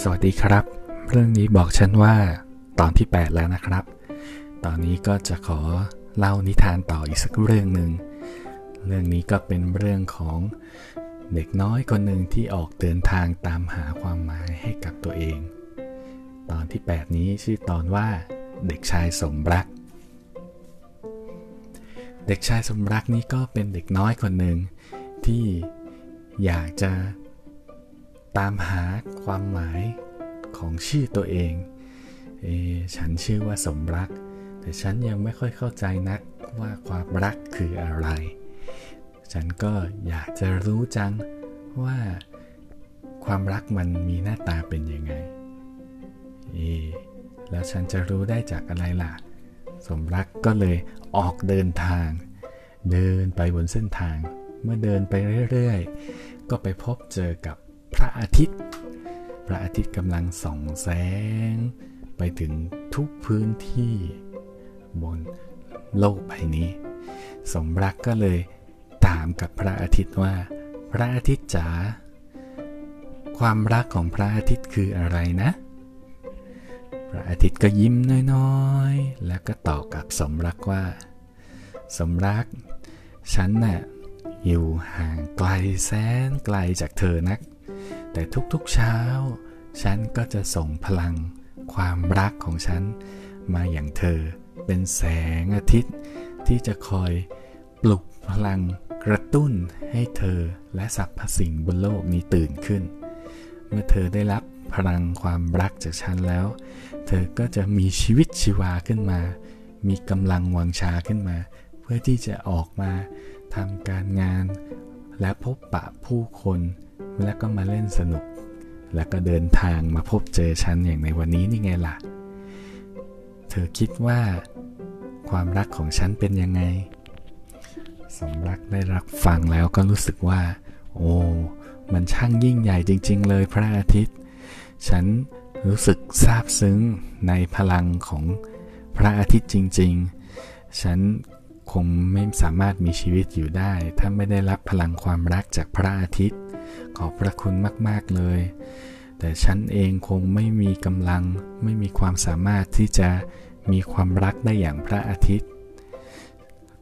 สวัสดีครับ เรื่องนี้บอกฉันว่าตอนที่ 8 แล้วนะครับ ตอนนี้ก็จะขอเล่านิทานต่ออีกสักเรื่องหนึ่ง เรื่องนี้ก็เป็นเรื่องของเด็กน้อยคนหนึ่งที่ออกเดินทางตามหาความหมายให้กับตัวเอง ตอนที่ 8 นี้ชื่อตอนว่า เด็กชายสมรัก เด็กชายสมรักนี้ก็เป็นเด็กน้อยคนหนึ่งที่อยากจะ ตามหาความหมายของชื่อตัวเองเอฉันชื่อว่าสมรัก แต่ฉันยังไม่ค่อยเข้าใจนักว่าความรักคืออะไร ฉันก็อยากจะรู้จังว่าความรักมันมีหน้าตาเป็นยังไง เอ แล้วฉันจะรู้ได้จากอะไรล่ะ สมรักก็เลยออกเดินทาง เดินไปบนเส้นทาง เมื่อเดินไปเรื่อยๆ ก็ไปพบเจอกับ พระอาทิตย์ พระอาทิตย์กำลังส่องแสง ไปถึงทุกพื้นที่บนโลกใบนี้ สมรักก็เลยถามกับพระอาทิตย์ว่า พระอาทิตย์จ๋าความรักของพระอาทิตย์คืออะไรนะ พระอาทิตย์ก็ยิ้มน้อยๆ แล้วก็ตอบกับสมรักว่า สมรัก ฉันน่ะอยู่ห่างไกลแสนไกลจากเธอนัก แต่ทุกๆเช้า ฉันก็จะส่งพลังความรักของฉัน มาอย่างเธอเป็นแสงอาทิตย์ที่จะคอยปลุกพลังกระตุ้นให้เธอและสรรพสิ่งบนโลกนี้ตื่นขึ้น เมื่อเธอได้รับพลังความรักจากฉันแล้ว เธอก็จะมีชีวิตชีวาขึ้นมา มีกำลังวังชาขึ้นมา เพื่อที่จะออกมาทำการงาน และพบปะผู้คน แล้วก็มาเล่นสนุก แล้วก็เดินทางมาพบเจอฉันอย่างในวันนี้นี่ไงล่ะ เธอคิดว่าความรักของฉันเป็นยังไง สมรักได้รับฟังแล้วก็รู้สึกว่า โอ้ มันช่างยิ่งใหญ่จริง ๆ เลยพระอาทิตย์ ฉันรู้สึกซาบซึ้งในพลังของพระอาทิตย์จริง ๆ ฉันคงไม่สามารถมีชีวิตอยู่ได้ ถ้าไม่ได้รับพลังความรักจากพระอาทิตย์ ขอบพระคุณมาก ๆ เลย แต่ฉันเองคงไม่มีกำลัง ไม่มีความสามารถที่จะมีความรักได้อย่างพระอาทิตย์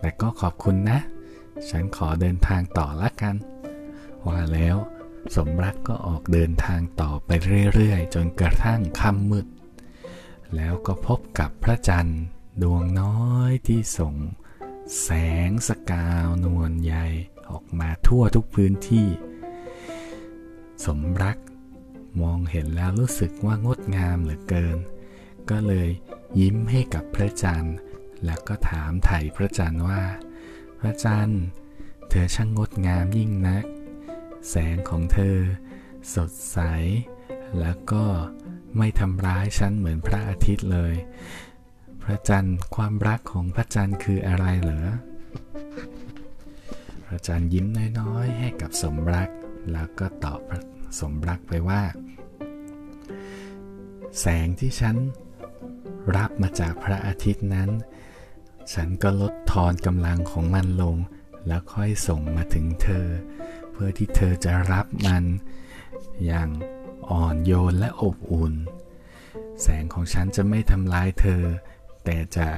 แต่ก็ขอบคุณนะ ฉันขอเดินทางต่อละกัน ว่าแล้วสมรักก็ออกเดินทางต่อไปเรื่อย ๆ จนกระทั่งค่ำมืด แล้วก็พบกับพระจันทร์ดวงน้อยที่ส่ง แสงสกาวนวลใหญ่ออกมาทั่วทุกพื้นที่ สมรัก มองเห็นแล้วรู้สึกว่างดงามเหลือเกิน ก็เลยยิ้มให้กับพระจันทร์ แล้วก็ถามไถ่พระจันทร์ว่า พระจันทร์ เธอช่างงดงามยิ่งนัก แสงของเธอ สดใส แล้วก็ไม่ทำร้ายฉันเหมือนพระอาทิตย์เลย พระจันทร์ความรักของพระจันทร์คืออะไรเหรอ พระจันทร์ยิ้มน้อยๆให้กับสมรัก แล้วก็ตอบสมรักไปว่า แสงที่ฉันรับมาจากพระอาทิตย์นั้น ฉันก็ลดทอนกำลังของมันลง แล้วค่อยส่งมาถึงเธอ เพื่อที่เธอจะรับมัน อย่างอ่อนโยนและอบอุ่น แสงของฉันจะไม่ทำร้ายเธอ แต่จะ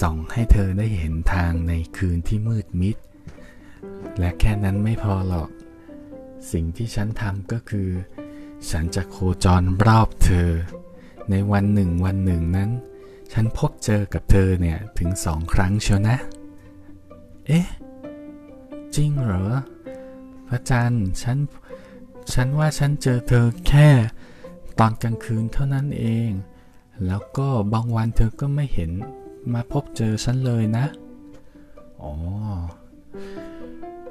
ส่องให้เธอได้เห็นทางในคืนที่มืดมิด และแค่นั้นไม่พอหรอก สิ่งที่ฉันทำก็คือ ฉันจะโคจรรอบเธอ ในวันหนึ่งวันหนึ่งนั้น ฉันพบเจอกับเธอเนี่ยถึงสองครั้งเชียวนะ เอ๊ะ จริงเหรอ พระจันทร์ฉัน ฉันว่าฉันเจอเธอแค่ตอนกลางคืนเท่านั้นเอง แล้วก็บางวันเธอก็ไม่เห็นมาพบเจอฉันเลยนะ อ๋อ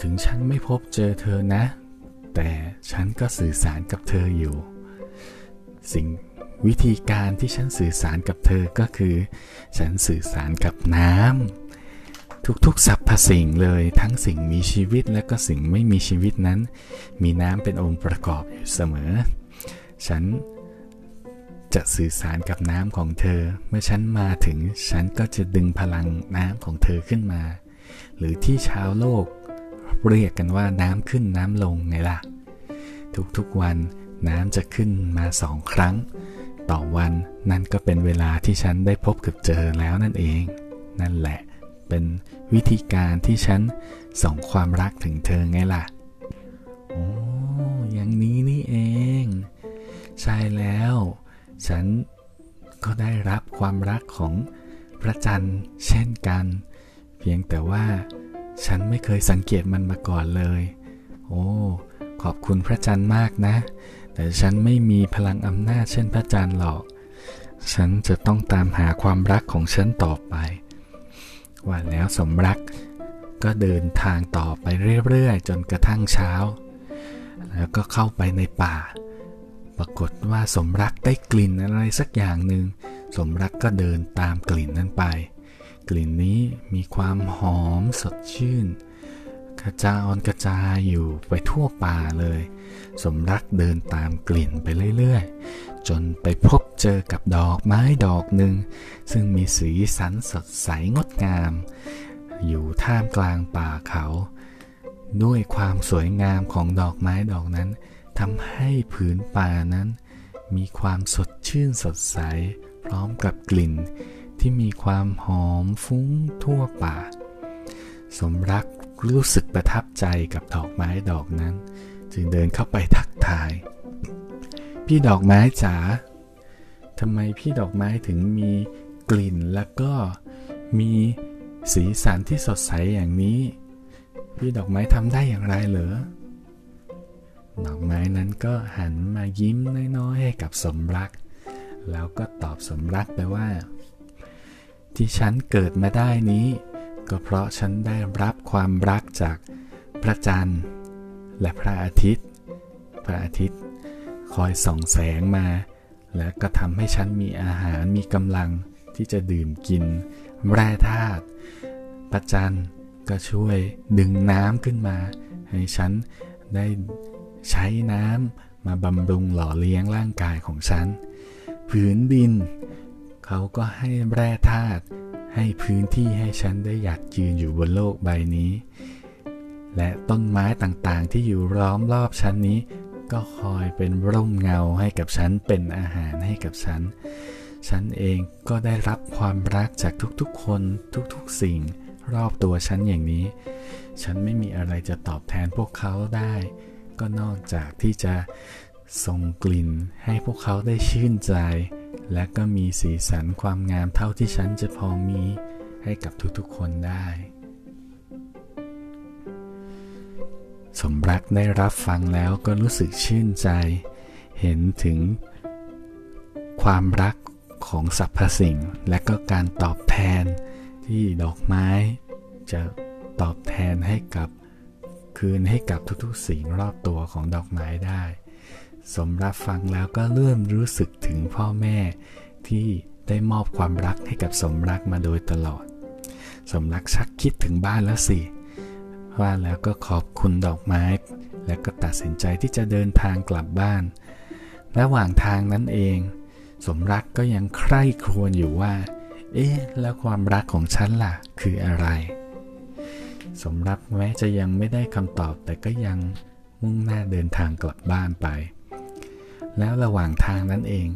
ถึงฉันไม่พบเจอเธอนะ แต่ฉันก็สื่อสารกับเธออยู่ สิ่งวิธีการที่ฉันสื่อสารกับเธอก็คือ ฉันสื่อสารกับน้ำทุกๆสรรพสิ่งเลยทั้งสิ่งมีชีวิตและก็สิ่งไม่มีชีวิตนั้น มีน้ำเป็นองค์ประกอบอยู่เสมอ ฉันจะสื่อสารกับน้ำของเธอ เมื่อฉันมาถึง ฉันก็จะดึงพลังน้ำของเธอขึ้นมา หรือที่ชาวโลก เรียกกันว่าน้ำขึ้นน้ำลงไงล่ะ ทุกๆวันน้ำจะขึ้นมาสองครั้ง ต่อวันนั่นก็เป็นเวลาที่ฉันได้พบกับเจอแล้วนั่นเอง นั่นแหละ เป็นวิธีการที่ฉันส่งความรักถึงเธอไงล่ะโอ้อย่างนี้นี่เอง ใช่แล้ว ฉันก็ได้รับความรักของพระจันทร์เช่นกัน เพียงแต่ว่า ฉันไม่เคยสังเกตมันมาก่อนเลย โอ้ ขอบคุณพระจันทร์มากนะ แต่ฉันไม่มีพลังอำนาจเช่นพระจันทร์หรอก ฉันจะต้องตามหาความรักของฉันต่อไป ว่าแล้วสมรักก็เดินทางต่อไปเรื่อยๆ จนกระทั่งเช้า แล้วก็เข้าไปในป่า ปรากฏว่าสมรักได้กลิ่นอะไรสักอย่างหนึ่ง สมรักก็เดินตามกลิ่นนั้นไป กลิ่นนี้มีความหอมสดชื่น กระจายกระจายอยู่ไปทั่วป่าเลย สมรักเดินตามกลิ่นไปเรื่อยๆ จนไปพบเจอกับดอกไม้ดอกหนึ่ง ซึ่งมีสีสันสดใสงดงาม อยู่ท่ามกลางป่าเขา ด้วยความสวยงามของดอกไม้ดอกนั้นทำให้ผืนป่านั้น มีความสดชื่นสดใส พร้อมกับกลิ่น ที่มีความหอมฟุ้งทั่วป่า สมรักรู้สึกประทับใจกับดอกไม้ดอกนั้น จึงเดินเข้าไปทักทาย พี่ดอกไม้จ๋าทำไมพี่ดอกไม้ถึงมีกลิ่นแล้วก็มีสีสันที่สดใสอย่างนี้ พี่ดอกไม้ทำได้อย่างไรเหรอดอกไม้นั้นก็หันมายิ้มน้อยๆให้กับสมรัก แล้วก็ตอบสมรักไปว่า ที่ฉันเกิดมาได้นี้ ก็เพราะฉันได้รับความรักจากพระจันทร์ และพระอาทิตย์ พระอาทิตย์คอยส่องแสงมา และก็ทำให้ฉันมีอาหารมีกำลังที่จะดื่มกินแร่ธาตุพระจันทร์ก็ช่วยดึงน้ำขึ้นมา ให้ฉันได้ใช้น้ำมาบำรุงหล่อเลี้ยงร่างกายของฉัน ผืนดิน เขาก็ให้แร่ธาตุให้พื้นที่ให้ฉันได้หยัดยืนอยู่บนโลกใบนี้ และต้นไม้ต่างๆที่อยู่ล้อมรอบฉันนี้ ก็คอยเป็นร่มเงาให้กับฉันเป็นอาหารให้กับฉัน ฉันเองก็ได้รับความรักจากทุกๆคนทุกๆสิ่งรอบตัวฉันอย่างนี้ ฉันไม่มีอะไรจะตอบแทนพวกเขาได้ ก็นอกจากที่จะส่งกลิ่นให้พวกเขาได้ชื่นใจ และก็มีสีสันความงามเท่าที่ฉันจะพอมีให้กับทุกๆคนได้ สมรักได้รับฟังแล้วก็รู้สึกชื่นใจ เห็นถึงความรักของสรรพสิ่ง และก็การตอบแทนที่ดอกไม้ จะตอบแทนให้กับคืนให้กับทุกๆสิ่งรอบตัวของดอกไม้ได้ สมรับฟังแล้วก็เริ่มรู้สึกถึงพ่อแม่ที่ได้มอบความรักให้กับสมรักมาโดยตลอด สมรักชักคิดถึงบ้านแล้วสิ ว่าแล้วก็ขอบคุณดอกไม้ และก็ตัดสินใจที่จะเดินทางกลับบ้าน ระหว่างทางนั้นเอง สมรักก็ยังใคร่ครวญอยู่ว่า เอ๊ะ แล้วความรักของฉันล่ะ คืออะไร สมรักแม้จะยังไม่ได้คำตอบแต่ก็ยังมุ่งหน้าเดินทางกลับบ้านไป แล้วระหว่างทางนั้นเอง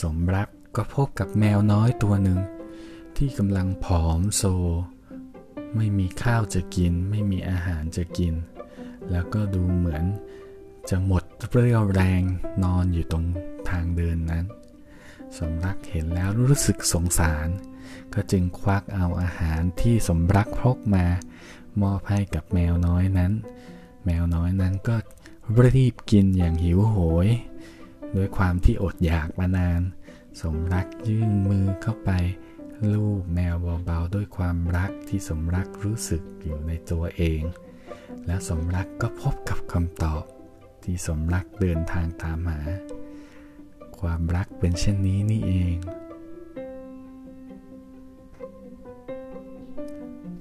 สมรักก็พบกับแมวน้อยตัวหนึ่ง ที่กำลังผอมโซ ไม่มีข้าวจะกิน ไม่มีอาหารจะกิน แล้วก็ดูเหมือนจะหมดเรี่ยวแรงนอนอยู่ตรงทางเดินนั้น สมรักเห็นแล้วรู้สึกสงสาร ก็จึงควักเอาอาหารที่สมรักพกมามอบให้กับแมวน้อยนั้น แมวน้อยนั้นก็รีบกินอย่างหิวโหย ด้วยความที่อดอยากมานาน สมรักยื่นมือเข้าไป ลูบแมวเบาๆด้วยความรักที่สมรักรู้สึกอยู่ในตัวเอง แล้วสมรักก็พบกับคำตอบ ที่สมรักเดินทางตามหา ความรักเป็นเช่นนี้นี่เอง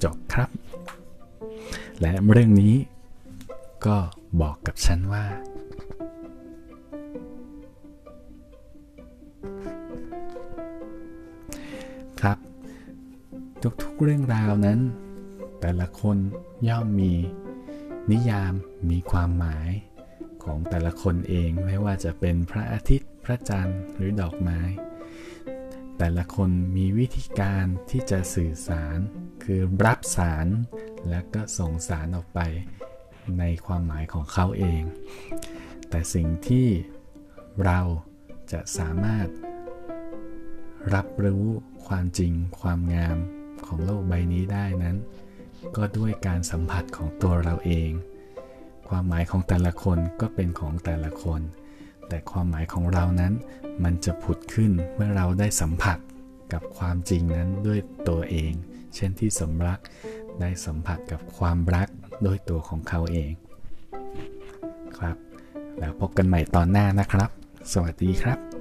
จบครับ และเรื่องนี้ก็บอกกับฉันว่า ครับ ทุกๆเรื่องราวนั้น แต่ละคนย่อมมีนิยามมีความหมายของแต่ละคนเองไม่ว่าจะเป็นพระอาทิตย์ พระจันทร์หรือดอกไม้ แต่ละคนมีวิธีการที่จะสื่อสาร คือรับสารแล้วก็ส่งสารออกไปในความหมายของเขาเอง แต่สิ่งที่เราจะสามารถรับรู้ ความจริงความงามของโลกใบนี้ได้นั้น ก็ด้วยการสัมผัสของตัวเราเอง ความหมายของแต่ละคนก็เป็นของแต่ละคน แต่ความหมายของเรานั้นมันจะผุดขึ้นเมื่อเราได้สัมผัสกับความจริงนั้นด้วยตัวเอง เช่นที่สมรักได้สัมผัสกับความรักด้วยตัวของเขาเอง ครับ แล้วพบกันใหม่ตอนหน้านะครับ สวัสดีครับ